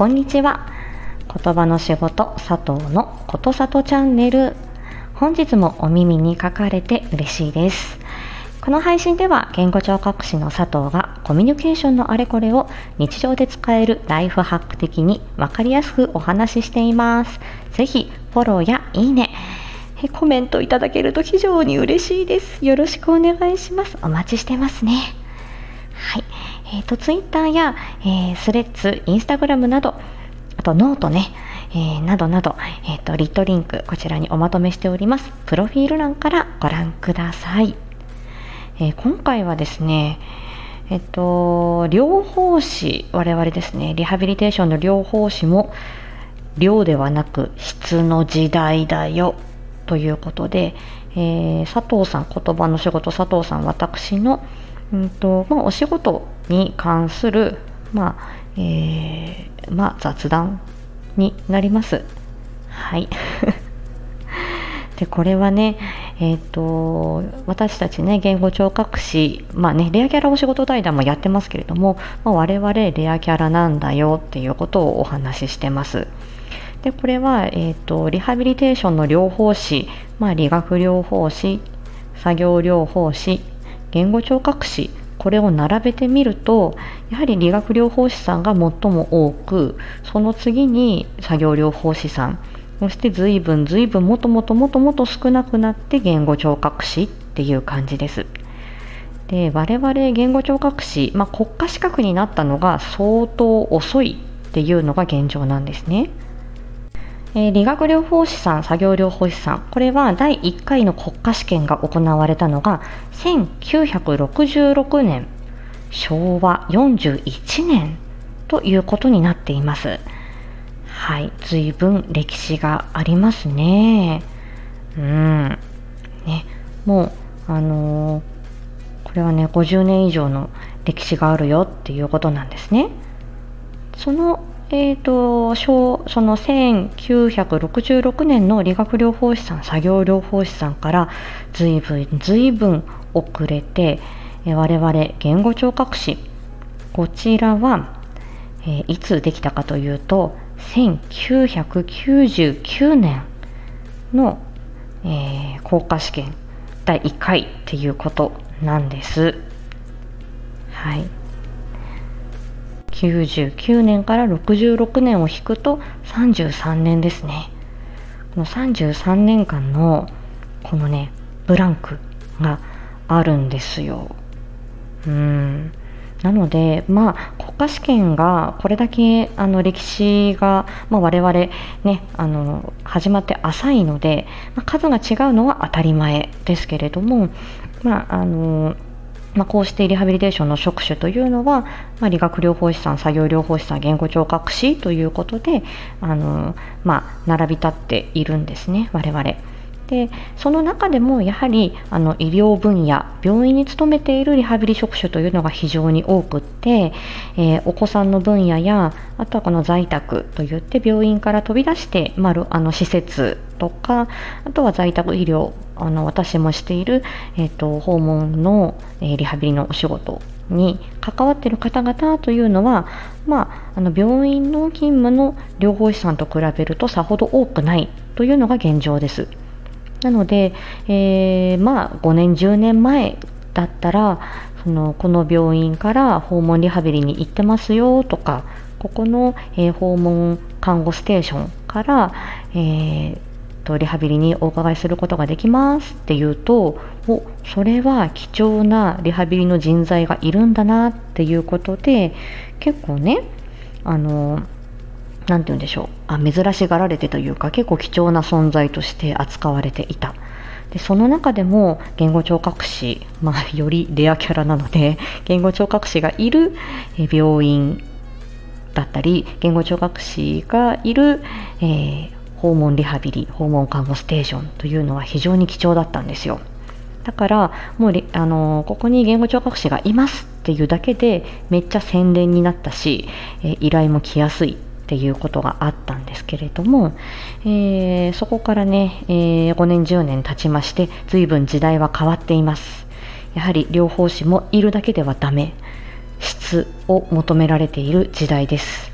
こんにちは。言葉の仕事佐藤のことさとチャンネル。本日もお耳に書かれて嬉しいです。この配信では言語聴覚士の佐藤がコミュニケーションのあれこれを日常で使えるライフハック的にわかりやすくお話ししています。ぜひフォローやいいね。コメントいただけると非常に嬉しいです。よろしくお願いします。お待ちしてますね。えーと、ツイッターや、えー、スレッズ、インスタグラムなど、あとノートね、えー、などなど、えーと、リットリンク、こちらにおまとめしております。プロフィール欄からご覧ください。えー、今回はですね、えっと、療法士、我々ですね、リハビリテーションの療法士も、量ではなく質の時代だよということで、えー、佐藤さん、言葉の仕事佐藤さん、私のうんとまあ、お仕事に関する、まあえーまあ、雑談になります。はい。でこれはね、えーと、私たちね言語聴覚士、まあね、レアキャラお仕事対談もやってますけれども、まあ、我々レアキャラなんだよっていうことをお話ししてます。でこれは、えーとリハビリテーションの療法士、まあ、理学療法士作業療法士言語聴覚士これを並べてみるとやはり理学療法士さんが最も多くその次に作業療法士さんそして随分随分もともともともと少なくなって言語聴覚士っていう感じです。で我々言語聴覚士、まあ、国家資格になったのが相当遅いっていうのが現状なんですね。えー、理学療法士さん、作業療法士さん、これは第1回の国家試験が行われたのが1966年、昭和41年ということになっています。はい、随分歴史がありますね。うん。ね、もう、あのー、これはね、50年以上の歴史があるよっていうことなんですね。そのえーと、その1966年の理学療法士さん作業療法士さんから随分随分遅れて、え我々言語聴覚士こちらは、えいつできたかというと1999年の、えー、国家試験第1回っていうことなんです。はい99年から66年を引くと33年ですね。この33年間のこのねブランクがあるんですよ。うんなので、まあ、国家試験がこれだけあの歴史が、まあ、我々、ね、あの始まって浅いので、まあ、数が違うのは当たり前ですけれども、まああのまあ、こうしてリハビリテーションの職種というのは、まあ、理学療法士さん作業療法士さん言語聴覚士ということであの、まあ、並び立っているんですね我々。でその中でもやはりあの医療分野病院に勤めているリハビリ職種というのが非常に多くって、えー、お子さんの分野やあとはこの在宅といって病院から飛び出して、まあ、あの施設とかあとは在宅医療あの私もしている、えーと、訪問の、え、リハビリのお仕事に関わっている方々というのは、まあ、あの病院の勤務の療法士さんと比べるとさほど多くないというのが現状です。なので、えー、まあ5年10年前だったらそのこの病院から訪問リハビリに行ってますよとかここの、えー、訪問看護ステーションから、えーとリハビリにお伺いすることができますって言うとおそれは貴重なリハビリの人材がいるんだなっていうことで結構ねあの何て言うんでしょう。あ珍しがられてというか結構貴重な存在として扱われていた。でその中でも言語聴覚士、まあ、よりレアキャラなので言語聴覚士がいる病院だったり言語聴覚士がいる、えー、訪問リハビリ訪問看護ステーションというのは非常に貴重だったんですよ。だからもうあのここに言語聴覚士がいますっていうだけでめっちゃ宣伝になったし、え依頼も来やすいっていうことがあったんですけれども、えー、そこからね、えー、5年10年経ちまして随分時代は変わっています。やはり療法士もいるだけではダメ。質を求められている時代です。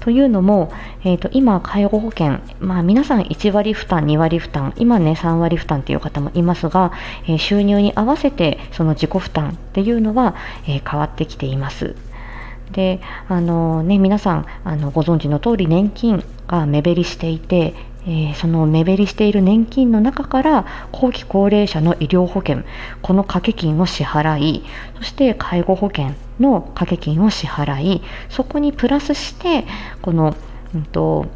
というのも、えーと、今、介護保険、まあ、皆さん1割負担、2割負担、今ね3割負担という方もいますが、えー、収入に合わせてその自己負担っていうのは、えー、変わってきています。であのね、皆さんあのご存知の通り年金が目減りしていて、えー、その目減りしている年金の中から後期高齢者の医療保険この掛け金を支払いそして介護保険の掛け金を支払いそこにプラスしてこの、うんと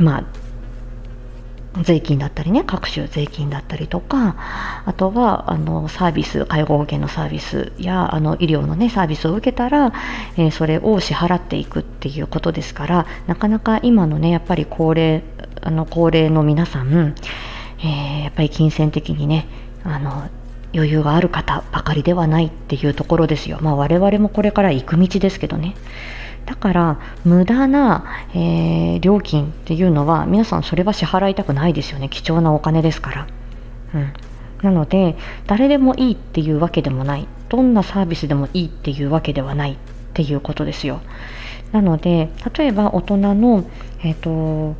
まあ、税金だったりね各種税金だったりとかあとはあのサービス介護保険のサービスやあの医療のねサービスを受けたら、えー、それを支払っていくっていうことですからなかなか今のねやっぱり高齢あの高齢の皆さん、えー、やっぱり金銭的にねあの余裕がある方ばかりではないっていうところですよ。まあ我々もこれから行く道ですけどね。だから無駄な、えー、料金っていうのは皆さんそれは支払いたくないですよね。貴重なお金ですから、うん、なので誰でもいいっていうわけでもない。どんなサービスでもいいっていうわけではない。っていうことですよ。なので例えば大人の、えーと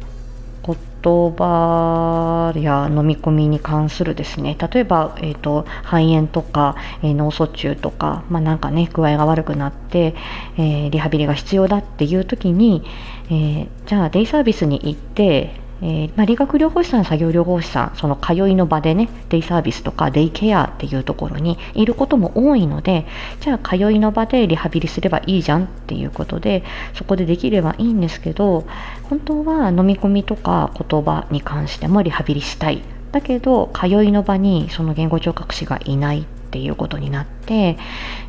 葉や飲み込みに関するですね例えば、えーと、肺炎とか、えー、脳卒中とか、まあ、なんかね具合が悪くなって、えー、リハビリが必要だっていう時に、えー、じゃあデイサービスに行ってえー、まあ、理学療法士さん、作業療法士さん、その通いの場でね、デイサービスとかデイケアっていうところにいることも多いので、じゃあ通いの場でリハビリすればいいじゃんっていうことで、そこでできればいいんですけど、本当は飲み込みとか言葉に関してもリハビリしたい。だけど、通いの場にその言語聴覚士がいないっていうことになって、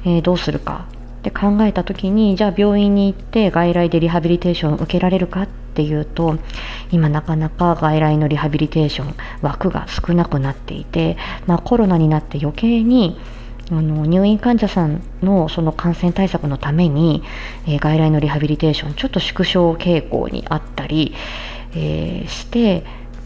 えー、どうするかって考えた時にじゃあ病院に行って外来でリハビリテーションを受けられるかっていうと今なかなか外来のリハビリテーション枠が少なくなっていて、まあ、コロナになって余計にあの入院患者さんのその感染対策のために、えー、外来のリハビリテーションちょっと縮小傾向にあったり、えー、して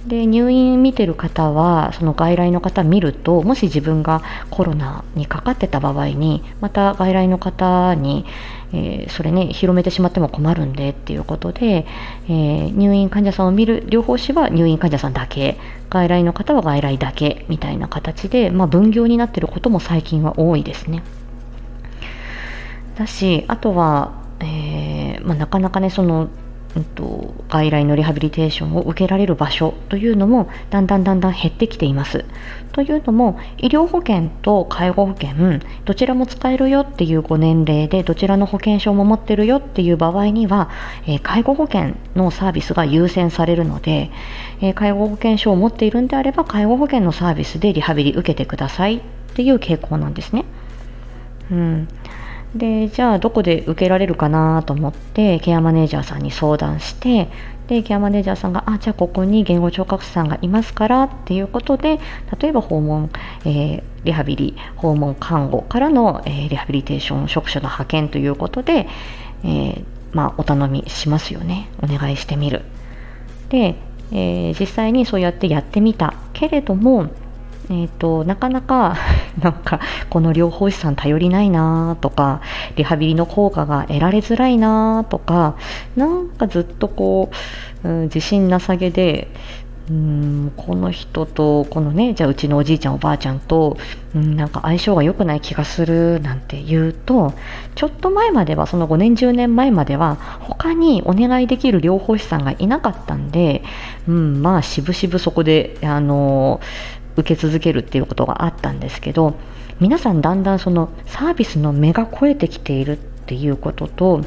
で入院見てる方はその外来の方見るともし自分がコロナにかかってた場合にまた外来の方に、えー、それね広めてしまっても困るんでっていうことで、えー、入院患者さんを見る療法士は入院患者さんだけ外来の方は外来だけみたいな形で、まあ、分業になってることも最近は多いですね。だしあとは、えーまあ、なかなかねそのうんと、外来のリハビリテーションを受けられる場所というのもだんだんだんだん減ってきています。というのも医療保険と介護保険どちらも使えるよっていうご年齢でどちらの保険証も持ってるよっていう場合には、えー、介護保険のサービスが優先されるので、えー、介護保険証を持っているんであれば介護保険のサービスでリハビリ受けてくださいっていう傾向なんですね。うんでじゃあどこで受けられるかなと思ってケアマネージャーさんに相談してでケアマネージャーさんがあじゃあここに言語聴覚士さんがいますからっていうことで例えば訪問、えー、リハビリ訪問看護からの、えー、リハビリテーション職種の派遣ということで、えー、まあ、お頼みしますよね。お願いしてみる。で、え実際にそうやってやってみたけれどもえーと、なかなか なんかこの療法士さん頼りないなとかリハビリの効果が得られづらいなとかなんかずっとこう、うん、自信なさげでうんこの人とこのねじゃあうちのおじいちゃんおばあちゃんと、うん、なんか相性が良くない気がするなんて言うとちょっと前まではその5年10年前までは他にお願いできる療法士さんがいなかったんで、うん、まあしぶしぶそこであの受け続けるっていうことがあったんですけど皆さんだんだんそのサービスの目が超えてきているっていうことと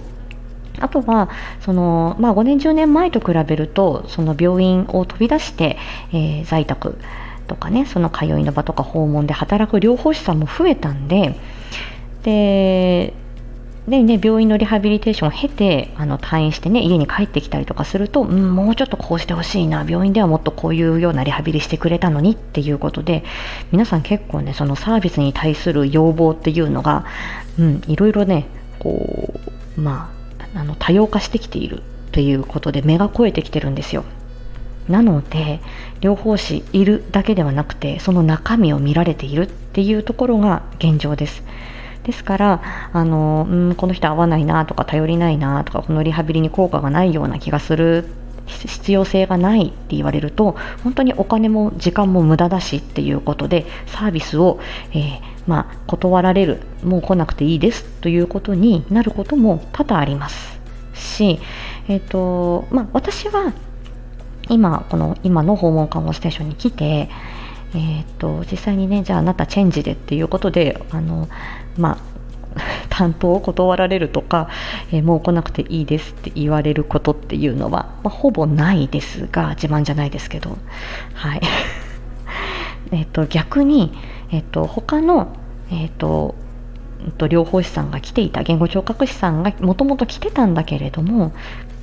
あとはその、まあ、5年10年前と比べるとその病院を飛び出して、えー、在宅とかねその通いの場とか訪問で働く療法士さんも増えたんでででね、病院のリハビリテーションを経てあの退院してね家に帰ってきたりとかすると、うん、もうちょっとこうしてほしいな病院ではもっとこういうようなリハビリしてくれたのにっていうことで皆さん結構ねそのサービスに対する要望っていうのが、うん、いろいろねこうまああの多様化してきているということで目が肥えてきてるんですよ。なので療法士いるだけではなくてその中身を見られているっていうところが現状です。ですからあのうんこの人合わないなとか頼りないなとかこのリハビリに効果がないような気がする必要性がないって言われると本当にお金も時間も無駄だしっていうことでサービスを、えー、まあ、断られるもう来なくていいですということになることも多々ありますし、えーとまあ、私は今この今の訪問看護ステーションに来て、えーと、実際にねじゃああなたチェンジでっていうことであの、まあ、担当を断られるとか、えー、もう来なくていいですって言われることっていうのは、まあ、ほぼないですが自慢じゃないですけど、はい。えと逆に、えーと、他の、えーとと療法士さんが来ていた言語聴覚士さんがもともと来てたんだけれども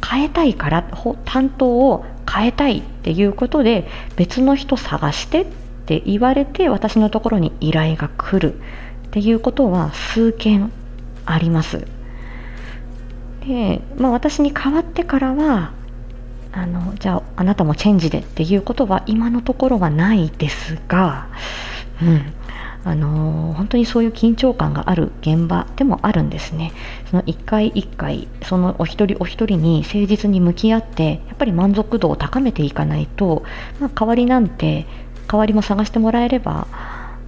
変えたいから担当を変えたいっていうことで別の人探してって言われて私のところに依頼が来る。っていうことは数件あります。で、まあ、私に代わってからはあのじゃああなたもチェンジでっていうことは今のところはないですが、うん、あの本当にそういう緊張感がある現場でもあるんですね。その一回一回そのお一人お一人に誠実に向き合ってやっぱり満足度を高めていかないと、まあ、代わりなんて代わりも探してもらえれば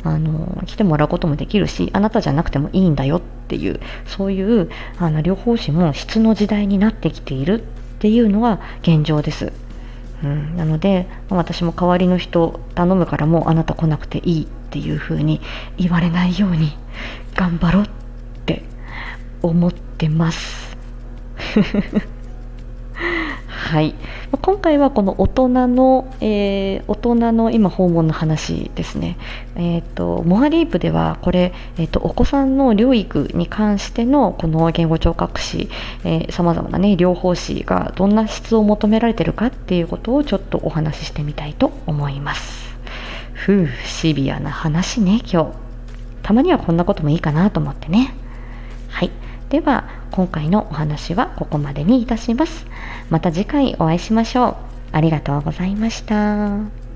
あの来てもらうこともできるしあなたじゃなくてもいいんだよっていうそういうあの療法士も質の時代になってきているっていうのが現状です。うん、なので私も代わりの人頼むからもうあなた来なくていいっていう風に言われないように頑張ろうって思ってます。はい、今回はこの大人の、えー、大人の今訪問の話ですね。え、ー、とモアリープではこれ、えっ、ー、とお子さんの療育に関してのこの言語聴覚士、さまざまなね療法士がどんな質を求められてるかっていうことをちょっとお話ししてみたいと思います。ふうシビアな話ね今日。たまにはこんなこともいいかなと思ってね。はい。では今回のお話はここまでにいたします。また次回お会いしましょう。ありがとうございました。